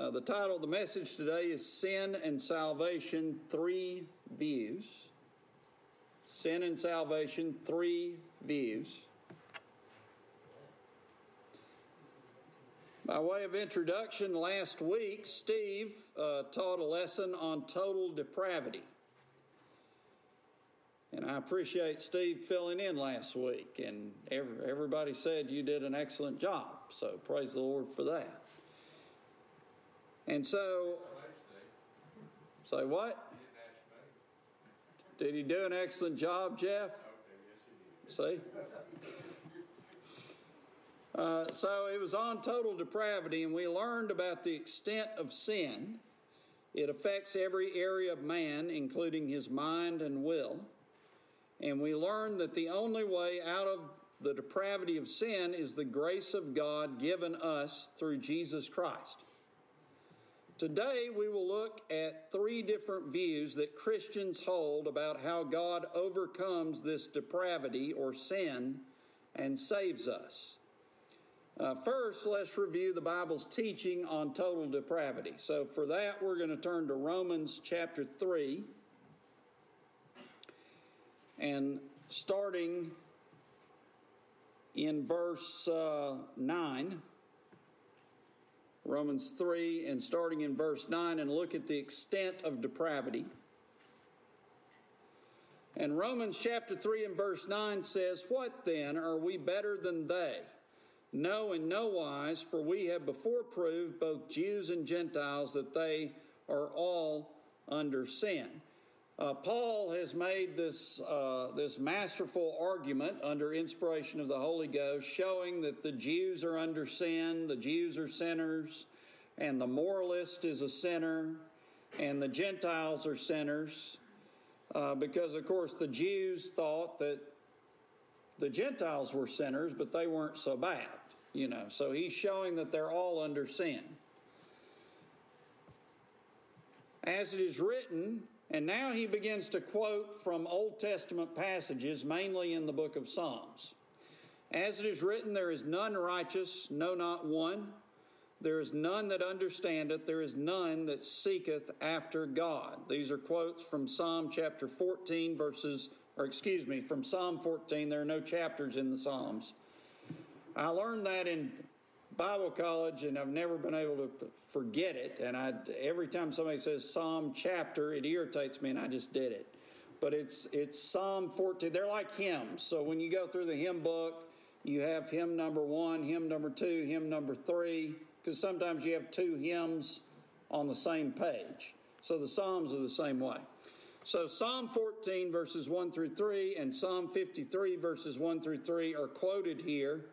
Uh, the title of the message today is Sin and Salvation Three Views. Sin and Salvation Three Views. By way of introduction, last week Steve uh, taught a lesson on total depravity. And I appreciate Steve filling in last week, and everybody said you did an excellent job. So praise the Lord for that. And so, say what? Did he do an excellent job, Jeff? See? Uh, so it was on total depravity, and we learned about the extent of sin. It affects every area of man, including his mind and will. And we learned that the only way out of the depravity of sin is the grace of God given us through Jesus Christ. Today, we will look at three different views that Christians hold about how God overcomes this depravity or sin and saves us. Uh, first, let's review the Bible's teaching on total depravity. So, for that, we're going to turn to Romans chapter 3 and starting in verse uh, 9, Romans 3, and starting in verse 9, and look at the extent of depravity. And Romans chapter 3 and verse 9 says, What then? Are we better than they? No, in no wise, for we have before proved, both Jews and Gentiles, that they are all under sin. Uh, Paul has made this, uh, this masterful argument under inspiration of the Holy Ghost, showing that the Jews are under sin, the Jews are sinners, and the moralist is a sinner, and the Gentiles are sinners. Uh, because, of course, the Jews thought that the Gentiles were sinners, but they weren't so bad, you know. So he's showing that they're all under sin. As it is written, and now he begins to quote from Old Testament passages, mainly in the book of Psalms. As it is written, there is none righteous, no, not one. There is none that understandeth, there is none that seeketh after God. These are quotes from Psalm chapter 14, verses, or excuse me, from Psalm 14. There are no chapters in the Psalms. I learned that in Bible college, and I've never been able to forget it. And I, every time somebody says Psalm chapter, it irritates me, and I just did it. But it's it's Psalm 14. They're like hymns. So when you go through the hymn book, you have hymn number one, hymn number two, hymn number three, because sometimes you have two hymns on the same page. So the Psalms are the same way. So Psalm 14, verses 1 through 3, and Psalm 53, verses 1 through 3, are quoted here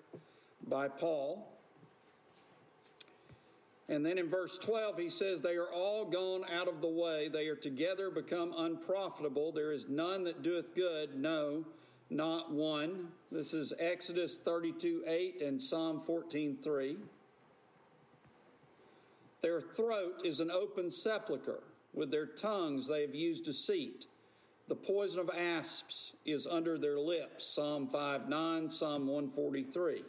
by Paul. And then in verse 12, he says, They are all gone out of the way. They are together become unprofitable. There is none that doeth good, no, not one. This is Exodus 32 8 and Psalm 14 3. Their throat is an open sepulchre. With their tongues they have used deceit. The poison of asps is under their lips. Psalm 5 9, Psalm 143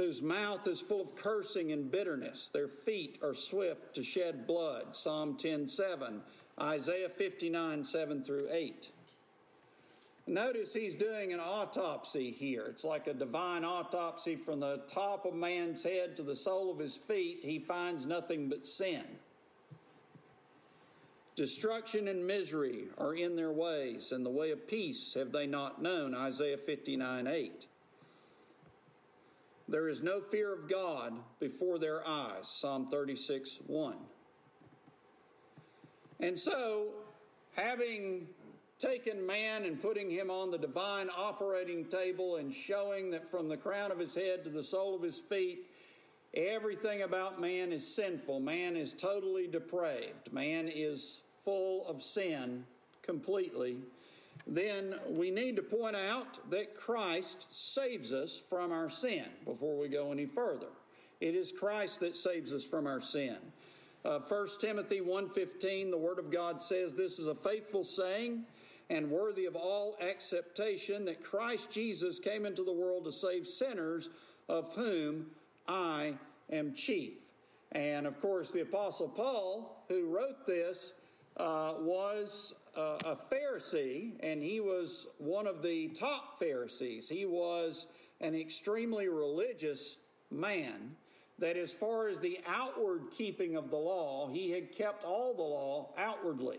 whose mouth is full of cursing and bitterness. Their feet are swift to shed blood. Psalm 10 7, Isaiah 59 7 through 8. Notice he's doing an autopsy here. It's like a divine autopsy from the top of man's head to the sole of his feet. He finds nothing but sin. Destruction and misery are in their ways, and the way of peace have they not known. Isaiah 59 8. There is no fear of God before their eyes. Psalm 36 1. And so, having taken man and putting him on the divine operating table and showing that from the crown of his head to the sole of his feet, everything about man is sinful, man is totally depraved, man is full of sin completely then we need to point out that Christ saves us from our sin before we go any further. It is Christ that saves us from our sin. Uh, 1 Timothy 1.15, the Word of God says, This is a faithful saying and worthy of all acceptation that Christ Jesus came into the world to save sinners, of whom I am chief. And of course, the Apostle Paul, who wrote this, uh, was a Pharisee, and he was one of the top Pharisees. He was an extremely religious man. That, as far as the outward keeping of the law, he had kept all the law outwardly.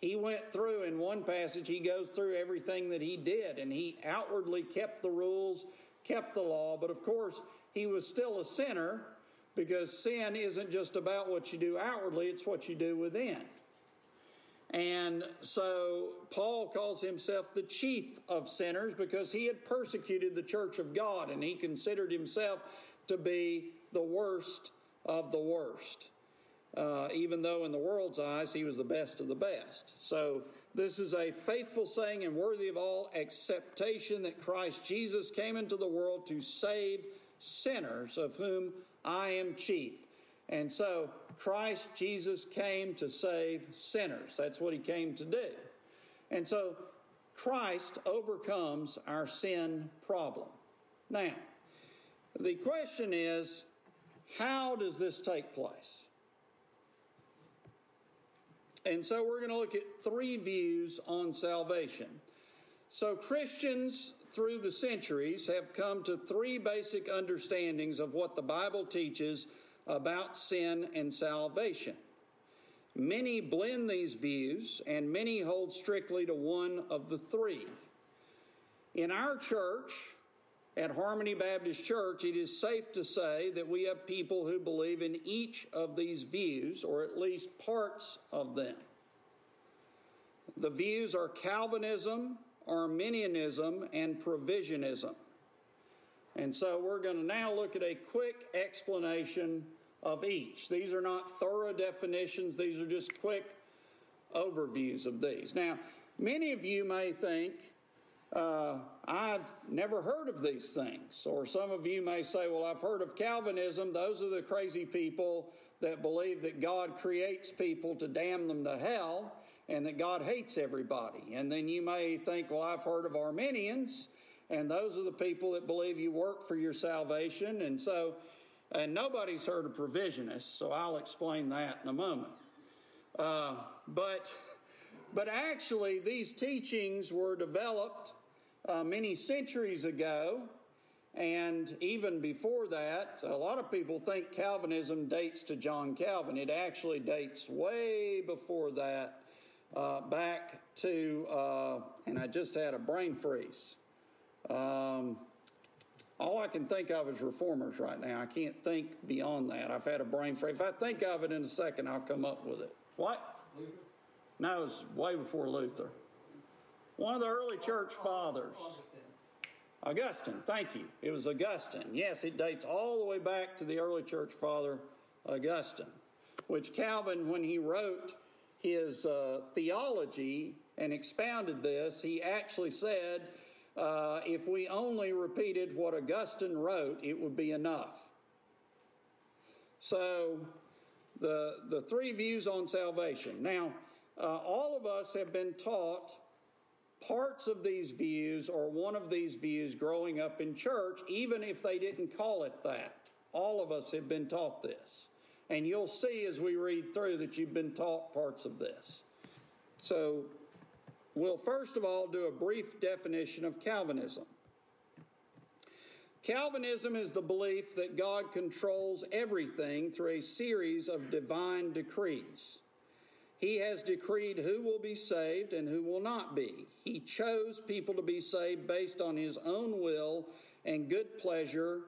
He went through, in one passage, he goes through everything that he did, and he outwardly kept the rules, kept the law, but of course, he was still a sinner because sin isn't just about what you do outwardly, it's what you do within. And so Paul calls himself the chief of sinners because he had persecuted the church of God and he considered himself to be the worst of the worst. Uh, even though in the world's eyes he was the best of the best. So, this is a faithful saying and worthy of all acceptation that Christ Jesus came into the world to save sinners, of whom I am chief. And so, Christ Jesus came to save sinners. That's what he came to do. And so, Christ overcomes our sin problem. Now, the question is how does this take place? And so, we're going to look at three views on salvation. So, Christians through the centuries have come to three basic understandings of what the Bible teaches about sin and salvation. Many blend these views, and many hold strictly to one of the three. In our church, at Harmony Baptist Church, it is safe to say that we have people who believe in each of these views, or at least parts of them. The views are Calvinism, Arminianism, and Provisionism. And so we're going to now look at a quick explanation of each. These are not thorough definitions, these are just quick overviews of these. Now, many of you may think, uh, I've never heard of these things. Or some of you may say, well, I've heard of Calvinism. Those are the crazy people that believe that God creates people to damn them to hell and that God hates everybody. And then you may think, well, I've heard of Arminians, and those are the people that believe you work for your salvation. And so, and nobody's heard of provisionists, so I'll explain that in a moment. Uh, but, but actually, these teachings were developed uh, many centuries ago. And even before that, a lot of people think Calvinism dates to John Calvin. It actually dates way before that uh, back to, uh, and I just had a brain freeze. Um, all I can think of is reformers right now. I can't think beyond that. I've had a brain freeze. If I think of it in a second, I'll come up with it. What? Luther? No, it was way before Luther. One of the early church fathers. Augustine, thank you. It was Augustine. Yes, it dates all the way back to the early church father, Augustine, which Calvin, when he wrote his uh, theology and expounded this, he actually said, uh, if we only repeated what Augustine wrote, it would be enough. So, the, the three views on salvation. Now, uh, all of us have been taught parts of these views or one of these views growing up in church, even if they didn't call it that. All of us have been taught this. And you'll see as we read through that you've been taught parts of this. So, we'll first of all do a brief definition of Calvinism. Calvinism is the belief that God controls everything through a series of divine decrees. He has decreed who will be saved and who will not be. He chose people to be saved based on his own will and good pleasure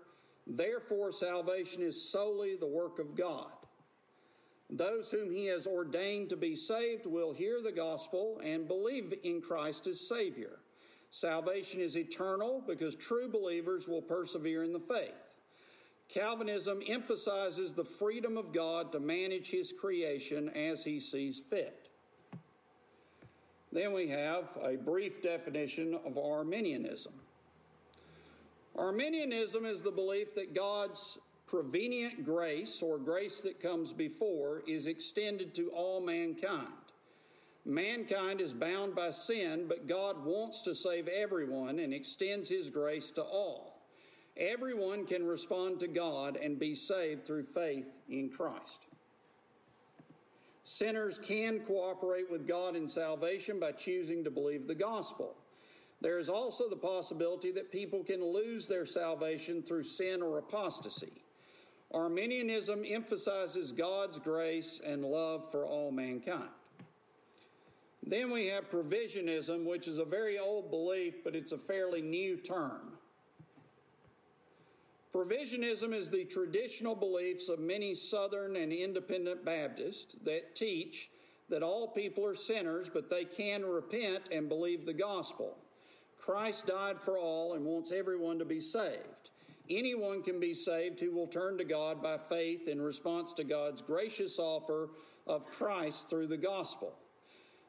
Therefore, salvation is solely the work of God. Those whom he has ordained to be saved will hear the gospel and believe in Christ as Savior. Salvation is eternal because true believers will persevere in the faith. Calvinism emphasizes the freedom of God to manage his creation as he sees fit. Then we have a brief definition of Arminianism. Arminianism is the belief that God's prevenient grace, or grace that comes before, is extended to all mankind. Mankind is bound by sin, but God wants to save everyone and extends his grace to all. Everyone can respond to God and be saved through faith in Christ. Sinners can cooperate with God in salvation by choosing to believe the gospel. There is also the possibility that people can lose their salvation through sin or apostasy. Arminianism emphasizes God's grace and love for all mankind. Then we have provisionism, which is a very old belief, but it's a fairly new term. Provisionism is the traditional beliefs of many Southern and independent Baptists that teach that all people are sinners, but they can repent and believe the gospel. Christ died for all and wants everyone to be saved. Anyone can be saved who will turn to God by faith in response to God's gracious offer of Christ through the gospel.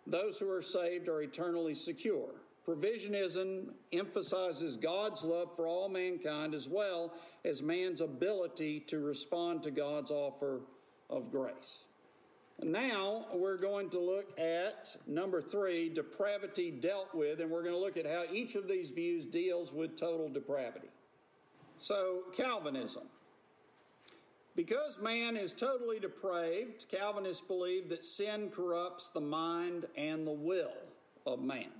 Those who are saved are eternally secure. Provisionism emphasizes God's love for all mankind as well as man's ability to respond to God's offer of grace. Now we're going to look at number three, depravity dealt with, and we're going to look at how each of these views deals with total depravity. So, Calvinism. Because man is totally depraved, Calvinists believe that sin corrupts the mind and the will of man.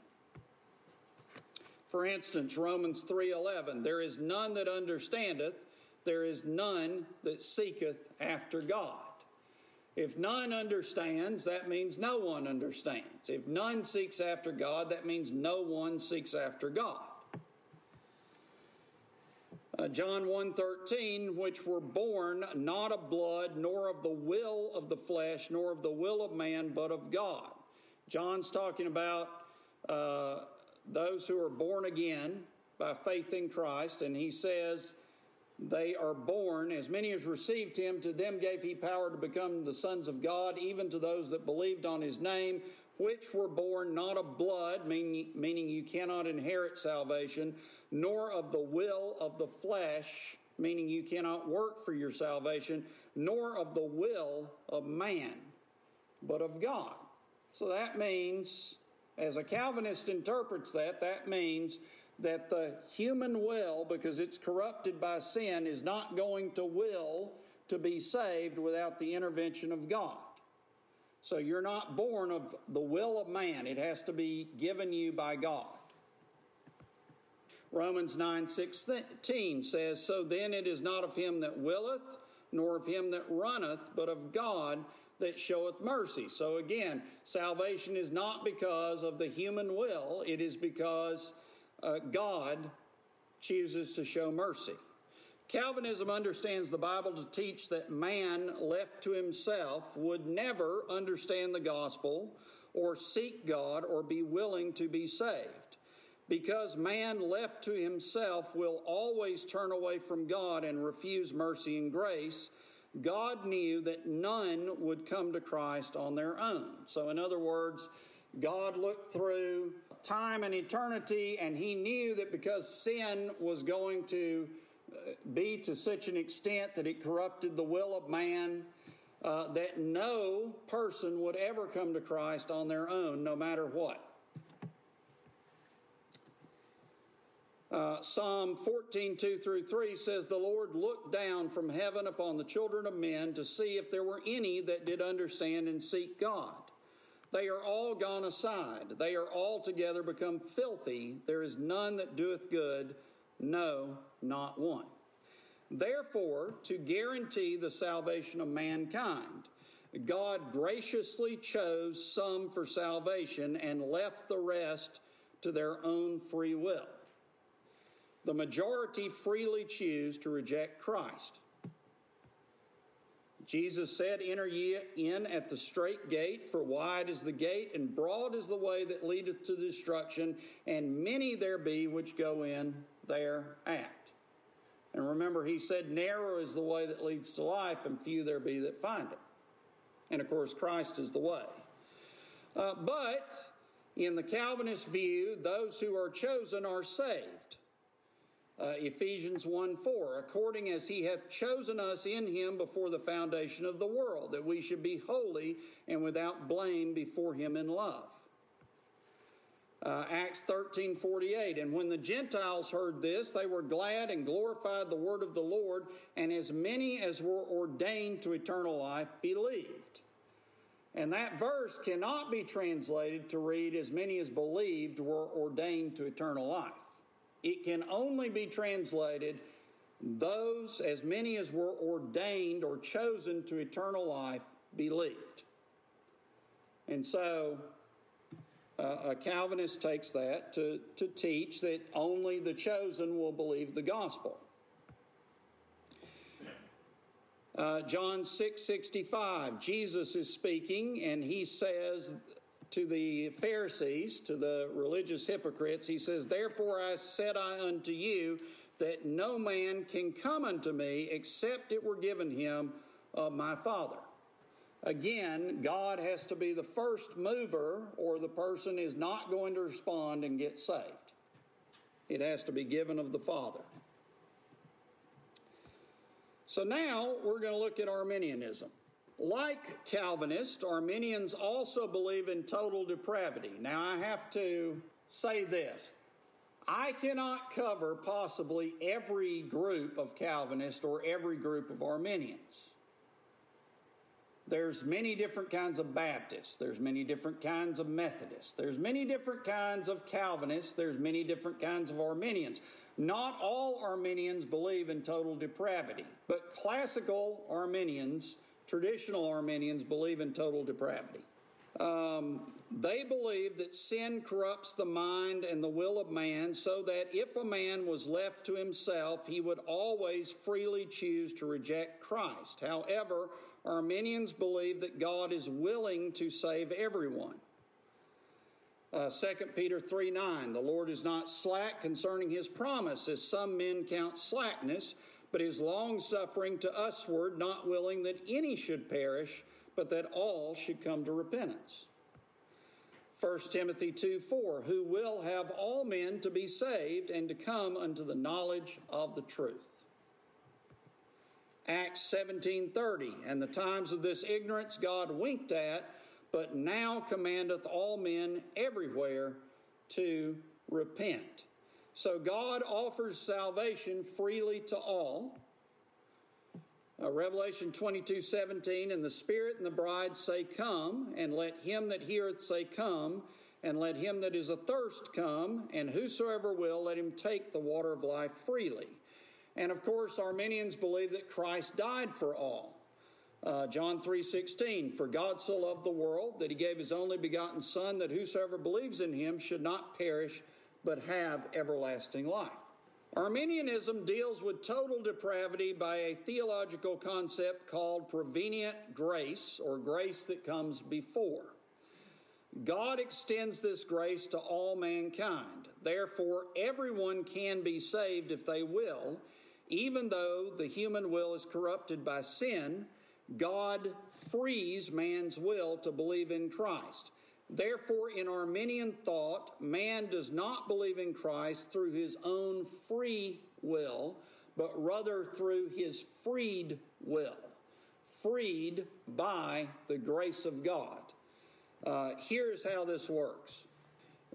For instance, Romans 3:11, there is none that understandeth, there is none that seeketh after God. If none understands, that means no one understands. If none seeks after God, that means no one seeks after God. Uh, John 1:13 which were born not of blood nor of the will of the flesh nor of the will of man but of God. John's talking about uh, those who are born again by faith in Christ, and he says, they are born, as many as received him, to them gave he power to become the sons of God, even to those that believed on his name, which were born not of blood, meaning, meaning you cannot inherit salvation, nor of the will of the flesh, meaning you cannot work for your salvation, nor of the will of man, but of God. So that means as a Calvinist interprets that, that means that the human will, because it's corrupted by sin, is not going to will to be saved without the intervention of God. So you're not born of the will of man, it has to be given you by God. Romans 9 16 says, So then it is not of him that willeth, nor of him that runneth, but of God that showeth mercy. So again, salvation is not because of the human will, it is because uh, God chooses to show mercy. Calvinism understands the Bible to teach that man left to himself would never understand the gospel or seek God or be willing to be saved. Because man left to himself will always turn away from God and refuse mercy and grace, God knew that none would come to Christ on their own. So, in other words, God looked through time and eternity, and He knew that because sin was going to be to such an extent that it corrupted the will of man, uh, that no person would ever come to Christ on their own, no matter what. Uh, Psalm 14, 2 through 3 says, The Lord looked down from heaven upon the children of men to see if there were any that did understand and seek God. They are all gone aside. They are altogether become filthy. There is none that doeth good, no, not one. Therefore, to guarantee the salvation of mankind, God graciously chose some for salvation and left the rest to their own free will the majority freely choose to reject Christ. Jesus said, Enter ye in at the strait gate, for wide is the gate, and broad is the way that leadeth to destruction, and many there be which go in thereat. And remember, he said, Narrow is the way that leads to life, and few there be that find it. And of course, Christ is the way. Uh, but in the Calvinist view, those who are chosen are saved uh, Ephesians 1 4, according as he hath chosen us in him before the foundation of the world, that we should be holy and without blame before him in love. Uh, Acts 13 48. And when the Gentiles heard this, they were glad and glorified the word of the Lord, and as many as were ordained to eternal life believed. And that verse cannot be translated to read, as many as believed were ordained to eternal life. It can only be translated, those, as many as were ordained or chosen to eternal life, believed. And so uh, a Calvinist takes that to, to teach that only the chosen will believe the gospel. Uh, John 6 65, Jesus is speaking, and he says to the Pharisees, to the religious hypocrites, he says, Therefore I said I unto you, that no man can come unto me except it were given him of my Father. Again, God has to be the first mover, or the person is not going to respond and get saved. It has to be given of the Father. So now we're going to look at Arminianism. Like Calvinists, Arminians also believe in total depravity. Now I have to say this. I cannot cover possibly every group of Calvinists or every group of Arminians. There's many different kinds of Baptists. There's many different kinds of Methodists. There's many different kinds of Calvinists. There's many different kinds of Arminians. Not all Arminians believe in total depravity, but classical Arminians, traditional Arminians, believe in total depravity. Um, they believe that sin corrupts the mind and the will of man, so that if a man was left to himself, he would always freely choose to reject Christ. However, Arminians believe that God is willing to save everyone. Uh, 2 Peter 3 9, the Lord is not slack concerning his promise, as some men count slackness, but is long suffering to usward, not willing that any should perish, but that all should come to repentance. 1 Timothy 2 4, who will have all men to be saved and to come unto the knowledge of the truth. Acts 17:30, and the times of this ignorance God winked at, but now commandeth all men everywhere to repent. So God offers salvation freely to all. Uh, Revelation 22 17, and the Spirit and the bride say, Come, and let him that heareth say, Come, and let him that is athirst come, and whosoever will, let him take the water of life freely. And of course, Arminians believe that Christ died for all. Uh, John 3:16 For God so loved the world that he gave his only begotten son that whosoever believes in him should not perish but have everlasting life. Arminianism deals with total depravity by a theological concept called prevenient grace or grace that comes before. God extends this grace to all mankind. Therefore, everyone can be saved if they will, even though the human will is corrupted by sin, God frees man's will to believe in Christ. Therefore, in Arminian thought, man does not believe in Christ through his own free will, but rather through his freed will, freed by the grace of God. Uh, here's how this works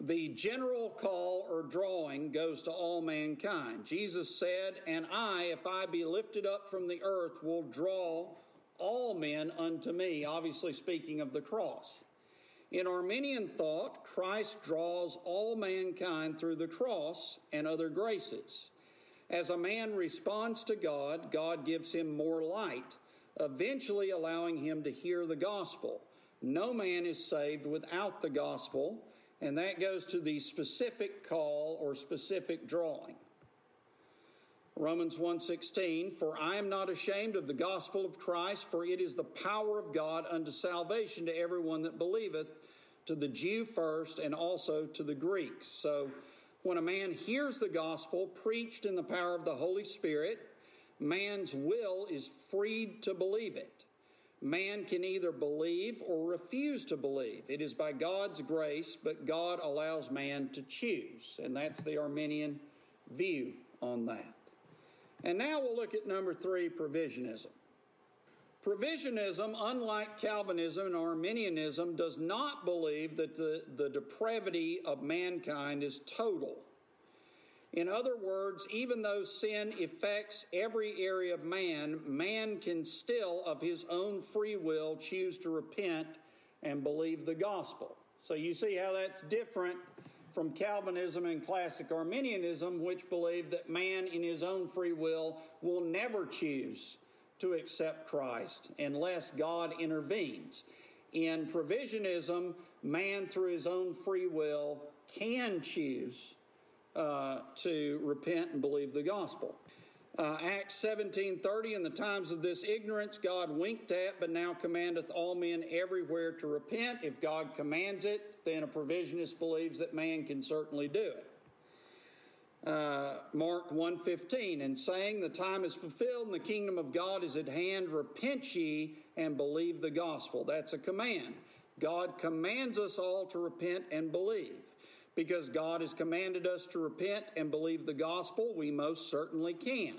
the general call or drawing goes to all mankind. Jesus said, And I, if I be lifted up from the earth, will draw all men unto me, obviously speaking of the cross. In Arminian thought, Christ draws all mankind through the cross and other graces. As a man responds to God, God gives him more light, eventually allowing him to hear the gospel. No man is saved without the gospel and that goes to the specific call or specific drawing. Romans 1:16 For I am not ashamed of the gospel of Christ for it is the power of God unto salvation to everyone that believeth to the Jew first and also to the Greeks. So when a man hears the gospel preached in the power of the Holy Spirit man's will is freed to believe it. Man can either believe or refuse to believe. It is by God's grace, but God allows man to choose. And that's the Arminian view on that. And now we'll look at number three provisionism. Provisionism, unlike Calvinism and Arminianism, does not believe that the, the depravity of mankind is total. In other words, even though sin affects every area of man, man can still, of his own free will, choose to repent and believe the gospel. So you see how that's different from Calvinism and classic Arminianism, which believe that man in his own free will will never choose to accept Christ unless God intervenes. In provisionism, man through his own free will can choose uh, to repent and believe the gospel. Uh, Acts 17:30 in the times of this ignorance God winked at but now commandeth all men everywhere to repent. If God commands it then a provisionist believes that man can certainly do it. Uh, Mark 1:15 and saying the time is fulfilled and the kingdom of God is at hand repent ye and believe the gospel. That's a command. God commands us all to repent and believe because God has commanded us to repent and believe the gospel, we most certainly can.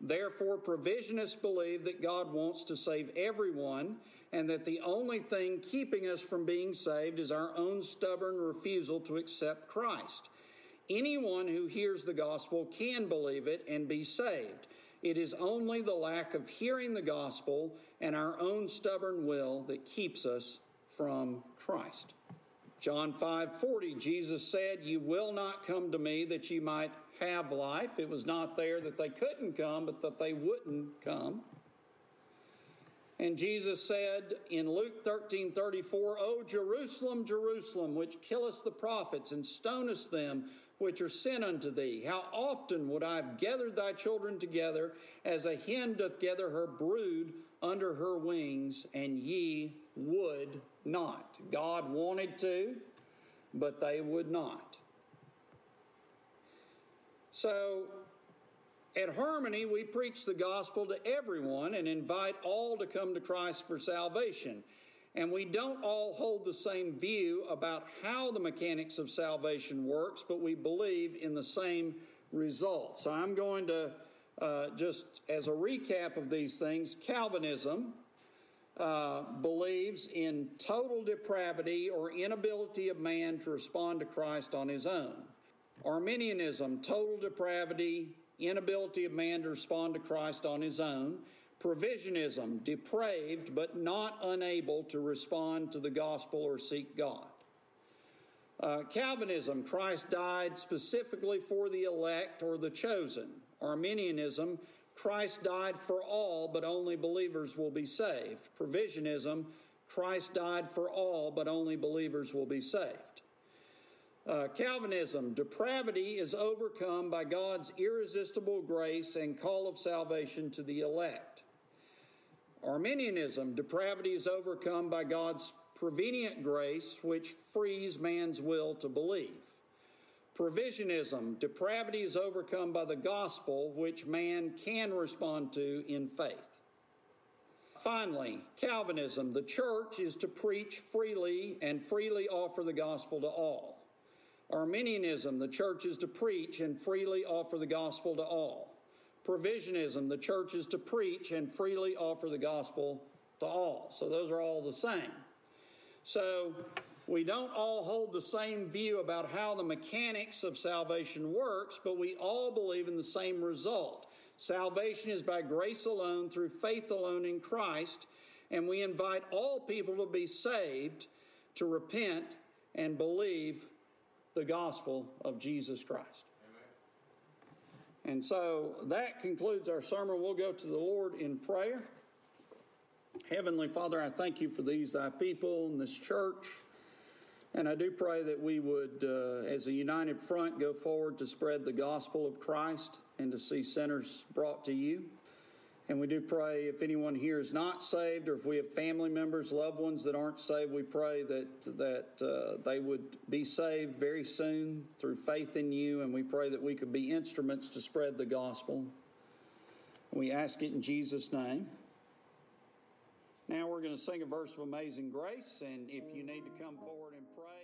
Therefore, provisionists believe that God wants to save everyone and that the only thing keeping us from being saved is our own stubborn refusal to accept Christ. Anyone who hears the gospel can believe it and be saved. It is only the lack of hearing the gospel and our own stubborn will that keeps us from Christ. John 5:40 Jesus said, "You will not come to me that you might have life." It was not there that they couldn't come, but that they wouldn't come. And Jesus said in Luke 13 34, O Jerusalem, Jerusalem, which killest the prophets and stonest them which are sent unto thee, how often would I have gathered thy children together as a hen doth gather her brood under her wings, and ye would not. God wanted to, but they would not. So, at Harmony, we preach the gospel to everyone and invite all to come to Christ for salvation. And we don't all hold the same view about how the mechanics of salvation works, but we believe in the same results. So I'm going to uh, just as a recap of these things Calvinism uh, believes in total depravity or inability of man to respond to Christ on his own. Arminianism, total depravity, inability of man to respond to Christ on his own. Provisionism, depraved but not unable to respond to the gospel or seek God. Uh, Calvinism, Christ died specifically for the elect or the chosen. Arminianism, Christ died for all, but only believers will be saved. Provisionism, Christ died for all, but only believers will be saved. Uh, Calvinism, depravity is overcome by God's irresistible grace and call of salvation to the elect. Arminianism, depravity is overcome by God's prevenient grace, which frees man's will to believe. Provisionism, depravity is overcome by the gospel, which man can respond to in faith. Finally, Calvinism, the church is to preach freely and freely offer the gospel to all. Arminianism, the church is to preach and freely offer the gospel to all. Provisionism, the church is to preach and freely offer the gospel to all. So those are all the same. So we don't all hold the same view about how the mechanics of salvation works, but we all believe in the same result. Salvation is by grace alone, through faith alone in Christ, and we invite all people to be saved, to repent, and believe the gospel of Jesus Christ. Amen. And so that concludes our sermon. We'll go to the Lord in prayer. Heavenly Father, I thank you for these thy people in this church. And I do pray that we would, uh, as a united front, go forward to spread the gospel of Christ and to see sinners brought to you. And we do pray if anyone here is not saved, or if we have family members, loved ones that aren't saved, we pray that that uh, they would be saved very soon through faith in you. And we pray that we could be instruments to spread the gospel. We ask it in Jesus' name. Now we're going to sing a verse of Amazing Grace, and if you need to come forward and pray,